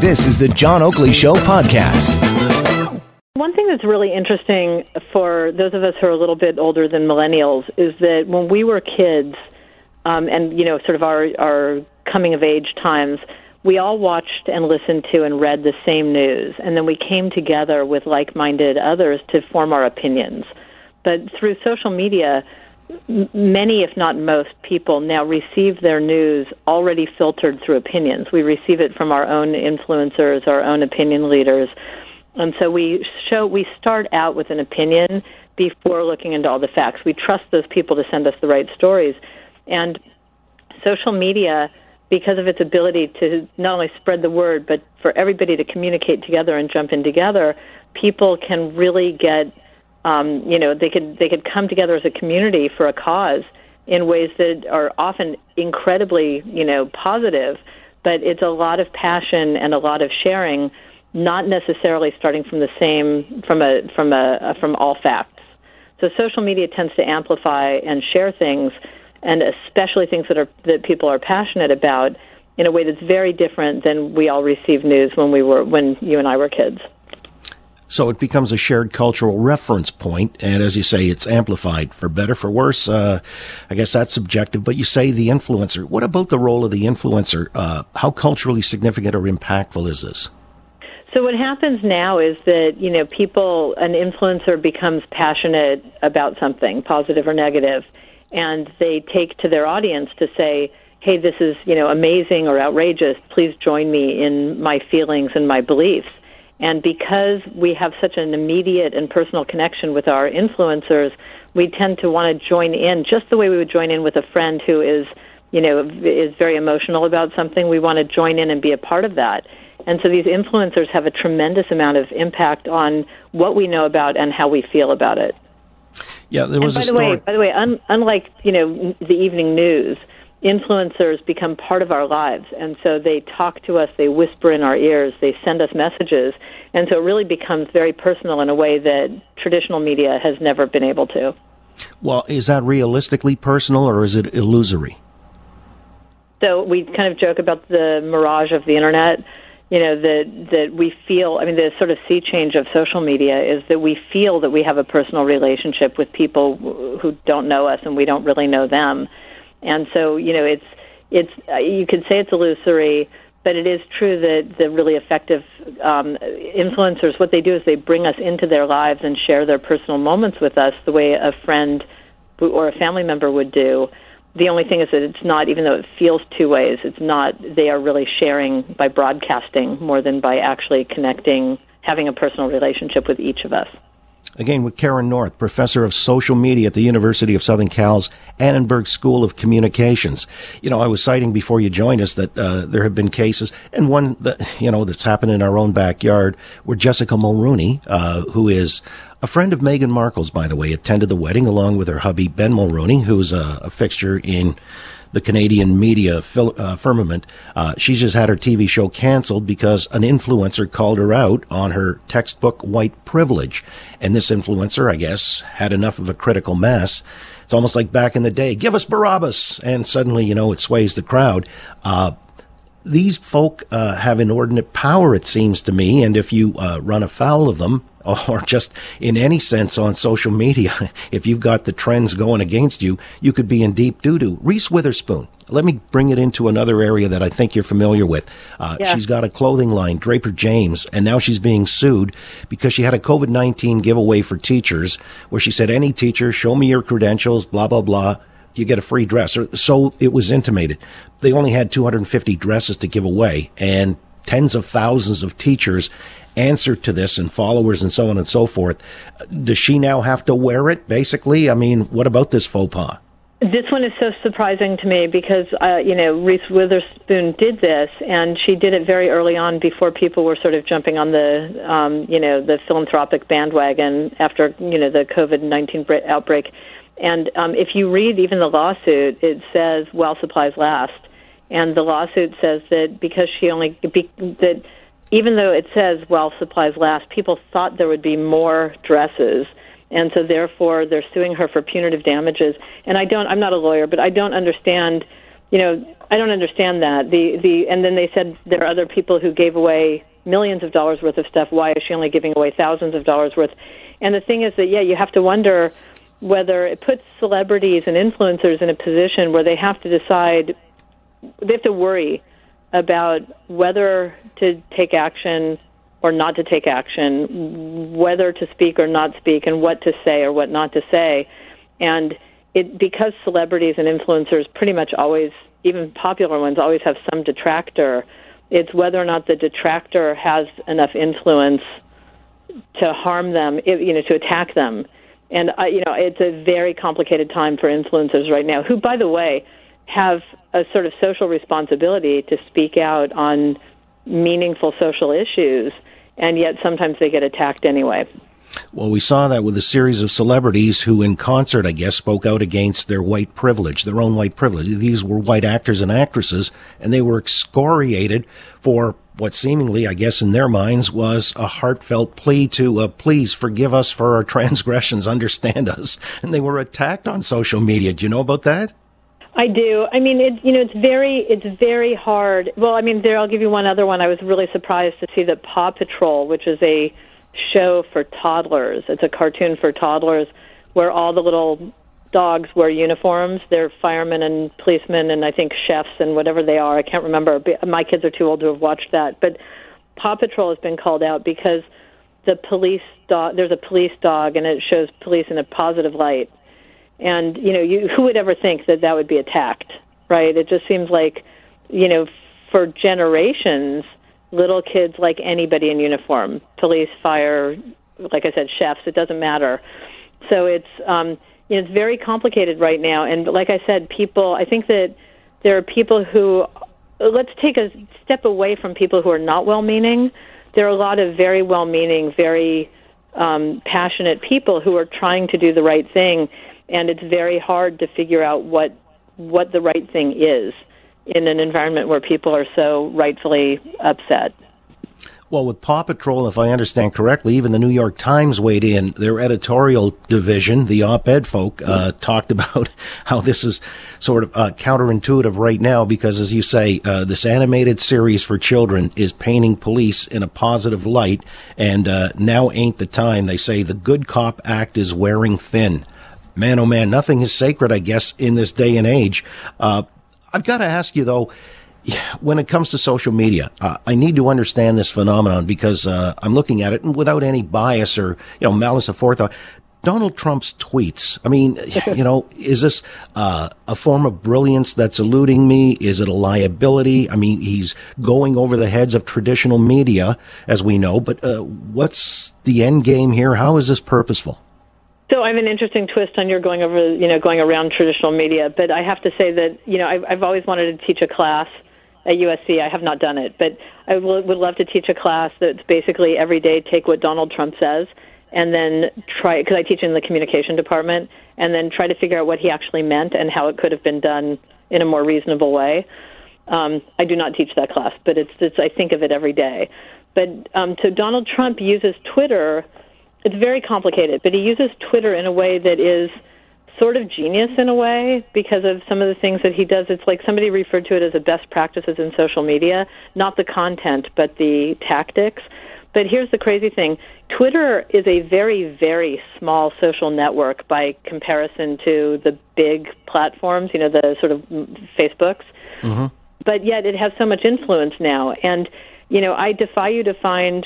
This is the John Oakley Show podcast. One thing that's really interesting for those of us who are a little bit older than millennials is that when we were kids, um, and you know, sort of our our coming of age times, we all watched and listened to and read the same news, and then we came together with like-minded others to form our opinions. But through social media, many, if not most, people now receive their news already filtered through opinions. We receive it from our own influencers, our own opinion leaders, and so we show we start out with an opinion before looking into all the facts. We trust those people to send us the right stories, and social media. Because of its ability to not only spread the word, but for everybody to communicate together and jump in together, people can really get um, you know, they could they could come together as a community for a cause in ways that are often incredibly, you know, positive. But it's a lot of passion and a lot of sharing, not necessarily starting from the same from a from a from all facts. So social media tends to amplify and share things, and especially things that are that people are passionate about in a way that's very different than we all received news when we were when you and I were kids. So it becomes a shared cultural reference point, and as you say, it's amplified for better, for worse. Uh, I guess that's subjective, but you say the influencer. What about the role of the influencer? Uh, how culturally significant or impactful is this? So what happens now is that you know people, an influencer becomes passionate about something, positive or negative, and they take to their audience to say, "Hey, this is you know amazing or outrageous. Please join me in my feelings and my beliefs." And because we have such an immediate and personal connection with our influencers, we tend to want to join in just the way we would join in with a friend who is, you know, is very emotional about something. We want to join in and be a part of that. And so these influencers have a tremendous amount of impact on what we know about and how we feel about it. Yeah, there was and by the way, by the way, un- unlike you know the evening news, influencers become part of our lives. And so they talk to us, they whisper in our ears, they send us messages. And so it really becomes very personal in a way that traditional media has never been able to. Well, is that realistically personal or is it illusory? So we kind of joke about the mirage of the internet. You know that that we feel. I mean, the sort of sea change of social media is that we feel that we have a personal relationship with people who don't know us and we don't really know them and so, you know, it's it's uh, you could say it's illusory, but it is true that the really effective um, influencers, what they do is they bring us into their lives and share their personal moments with us, the way a friend or a family member would do. The only thing is that it's not, even though it feels two ways, it's not. They are really sharing by broadcasting more than by actually connecting, having a personal relationship with each of us. Again, with Karen North, professor of social media at the University of Southern Cal's Annenberg School of Communications. You know, I was citing before you joined us that uh, there have been cases, and one that you know that's happened in our own backyard, where Jessica Mulroney, uh, who is a friend of Meghan Markle's, by the way, attended the wedding along with her hubby Ben Mulroney, who's a, a fixture in the Canadian media fil- uh, firmament. Uh, she's just had her TV show canceled because an influencer called her out on her textbook white privilege. And this influencer, I guess, had enough of a critical mass. It's almost like back in the day, give us Barabbas. And suddenly, you know, it sways the crowd. Uh, these folk uh, have inordinate power, it seems to me, and if you uh, run afoul of them, or just in any sense on social media, if you've got the trends going against you, you could be in deep doo doo. Reese Witherspoon, let me bring it into another area that I think you're familiar with. Uh, Yeah. She's got a clothing line, Draper James, and now she's being sued because she had a COVID 19 giveaway for teachers where she said, Any teacher, show me your credentials, blah, blah, blah you get a free dress. Or so it was intimated. They only had 250 dresses to give away, and tens of thousands of teachers answered to this and followers and so on and so forth. Does she now have to wear it, basically? I mean, what about this faux pas? This one is so surprising to me because uh, you know Reese Witherspoon did this, and she did it very early on before people were sort of jumping on the um, you know the philanthropic bandwagon after you know the COVID nineteen outbreak. And um, if you read even the lawsuit, it says while supplies last, and the lawsuit says that because she only be, that even though it says while supplies last, people thought there would be more dresses and so therefore they're suing her for punitive damages. And I don't, I'm not a lawyer, but I don't understand, you know, I don't understand that. The the and then they said there are other people who gave away millions of dollars worth of stuff. Why is she only giving away thousands of dollars worth? And the thing is that yeah, you have to wonder whether it puts celebrities and influencers in a position where they have to decide, they have to worry about whether to take action or not to take action, whether to speak or not speak, and what to say or what not to say. And it because celebrities and influencers pretty much always, even popular ones, always have some detractor. It's whether or not the detractor has enough influence to harm them, you know, to attack them. And uh, you know, it's a very complicated time for influencers right now, who, by the way, have a sort of social responsibility to speak out on meaningful social issues and yet sometimes they get attacked anyway. Well, we saw that with a series of celebrities who, in concert, I guess, spoke out against their white privilege, their own white privilege. These were white actors and actresses, and they were excoriated for what seemingly, I guess, in their minds was a heartfelt plea to, uh, please forgive us for our transgressions, understand us. And they were attacked on social media. Do you know about that? I do. I mean, it you know, it's very it's very hard. Well, I mean, there I'll give you one other one. I was really surprised to see that Paw Patrol, which is a show for toddlers, it's a cartoon for toddlers where all the little dogs wear uniforms. They're firemen and policemen and I think chefs and whatever they are. I can't remember. My kids are too old to have watched that. But Paw Patrol has been called out because the police dog there's a police dog and it shows police in a positive light and you know, you who would ever think that that would be attacked, right? It just seems like, you know, for generations, little kids like anybody in uniform, police, fire, like I said, chefs, it doesn't matter. So it's um, you know, it's very complicated right now. And like I said, people, I think that there are people who let's take a step away from people who are not well-meaning. There are a lot of very well-meaning, very um, passionate people who are trying to do the right thing and it's very hard to figure out what what the right thing is in an environment where people are so rightfully upset. Well, with Paw Patrol, if I understand correctly, even the New York Times weighed in. Their editorial division, the op-ed folk, uh, talked about how this is sort of uh, counterintuitive right now because, as you say, uh, this animated series for children is painting police in a positive light, and uh, now ain't the time. They say the Good Cop Act is wearing thin man, oh man, nothing is sacred, I guess, in this day and age. Uh, I've got to ask you though, when it comes to social media, uh, I need to understand this phenomenon because uh, I'm looking at it and without any bias or you know malice aforethought. Donald Trump's tweets. I mean, you know, is this uh, a form of brilliance that's eluding me? Is it a liability? I mean, he's going over the heads of traditional media, as we know. But uh, what's the end game here? How is this purposeful? So I have an interesting twist on your going over, you know, going around traditional media. But I have to say that, you know, I've, I've always wanted to teach a class at USC. I have not done it, but I would love to teach a class that's basically every day take what Donald Trump says and then try, because I teach in the communication department, and then try to figure out what he actually meant and how it could have been done in a more reasonable way. Um, I do not teach that class, but it's, it's I think of it every day. But um, so Donald Trump uses Twitter it's very complicated, but he uses Twitter in a way that is sort of genius in a way because of some of the things that he does. It's like somebody referred to it as a best practices in social media, not the content, but the tactics. But here's the crazy thing Twitter is a very, very small social network by comparison to the big platforms, you know, the sort of Facebooks. Mm-hmm. But yet it has so much influence now. And, you know, I defy you to find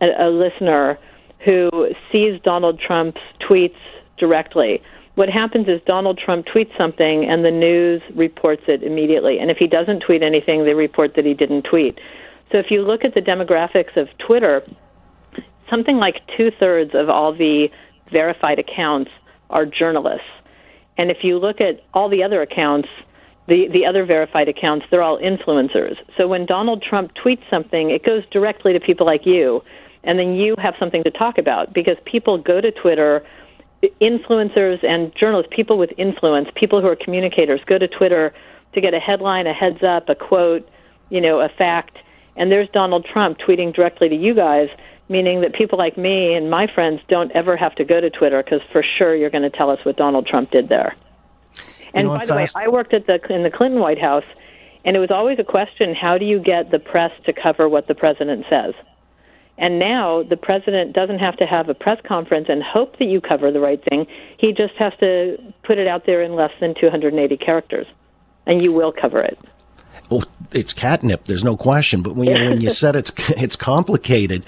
a, a listener who sees Donald Trump's tweets directly. What happens is Donald Trump tweets something and the news reports it immediately. And if he doesn't tweet anything, they report that he didn't tweet. So if you look at the demographics of Twitter, something like two thirds of all the verified accounts are journalists. And if you look at all the other accounts, the, the other verified accounts, they're all influencers. So when Donald Trump tweets something, it goes directly to people like you, and then you have something to talk about because people go to Twitter, influencers and journalists, people with influence, people who are communicators, go to Twitter to get a headline, a heads up, a quote, you know, a fact, and there's Donald Trump tweeting directly to you guys meaning that people like me and my friends don't ever have to go to Twitter because for sure you're going to tell us what Donald Trump did there. And you know, by the way, I worked at the in the Clinton White House, and it was always a question: How do you get the press to cover what the president says? And now the president doesn't have to have a press conference and hope that you cover the right thing. He just has to put it out there in less than 280 characters, and you will cover it. Oh, it's catnip. There's no question. But when, when you said it's it's complicated,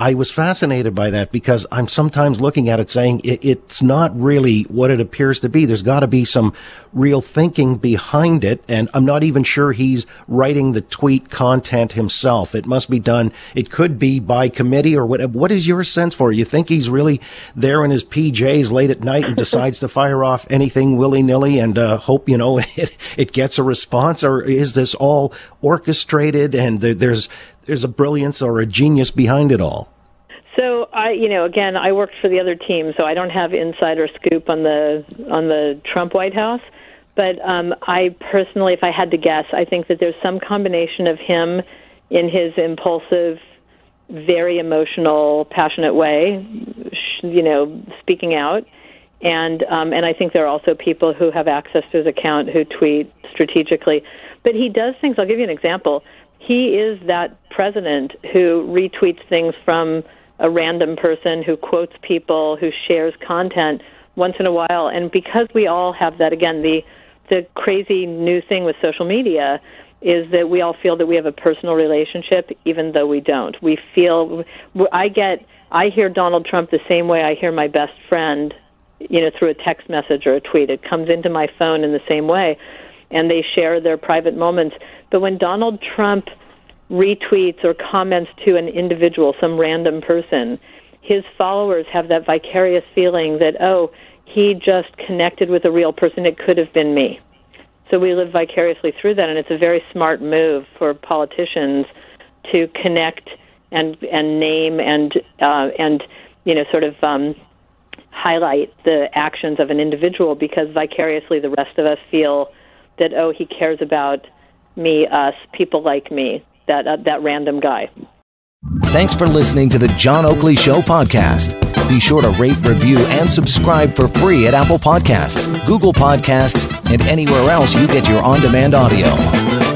I was fascinated by that because I'm sometimes looking at it saying it, it's not really what it appears to be. There's got to be some real thinking behind it, and I'm not even sure he's writing the tweet content himself. It must be done. It could be by committee or whatever. What is your sense for? It? You think he's really there in his PJs late at night and decides to fire off anything willy nilly and uh, hope you know it it gets a response, or is this all orchestrated and there's there's a brilliance or a genius behind it all? So I, you know, again, I worked for the other team, so I don't have insider scoop on the on the Trump White House. But um, I personally, if I had to guess, I think that there's some combination of him in his impulsive, very emotional, passionate way, you know, speaking out, and um, and I think there are also people who have access to his account who tweet strategically. But he does things. I'll give you an example. He is that president who retweets things from a random person who quotes people, who shares content once in a while. And because we all have that, again, the the crazy new thing with social media is that we all feel that we have a personal relationship, even though we don't. We feel I get I hear Donald Trump the same way I hear my best friend, you know, through a text message or a tweet. It comes into my phone in the same way, and they share their private moments. But when Donald Trump retweets or comments to an individual, some random person, his followers have that vicarious feeling that, oh, he just connected with a real person. It could have been me. So we live vicariously through that, and it's a very smart move for politicians to connect and and name and uh, and you know sort of um, highlight the actions of an individual because vicariously the rest of us feel that oh he cares about me, us, people like me that uh, that random guy. Thanks for listening to the John Oakley Show podcast. Be sure to rate, review, and subscribe for free at Apple Podcasts, Google Podcasts, and anywhere else you get your on demand audio.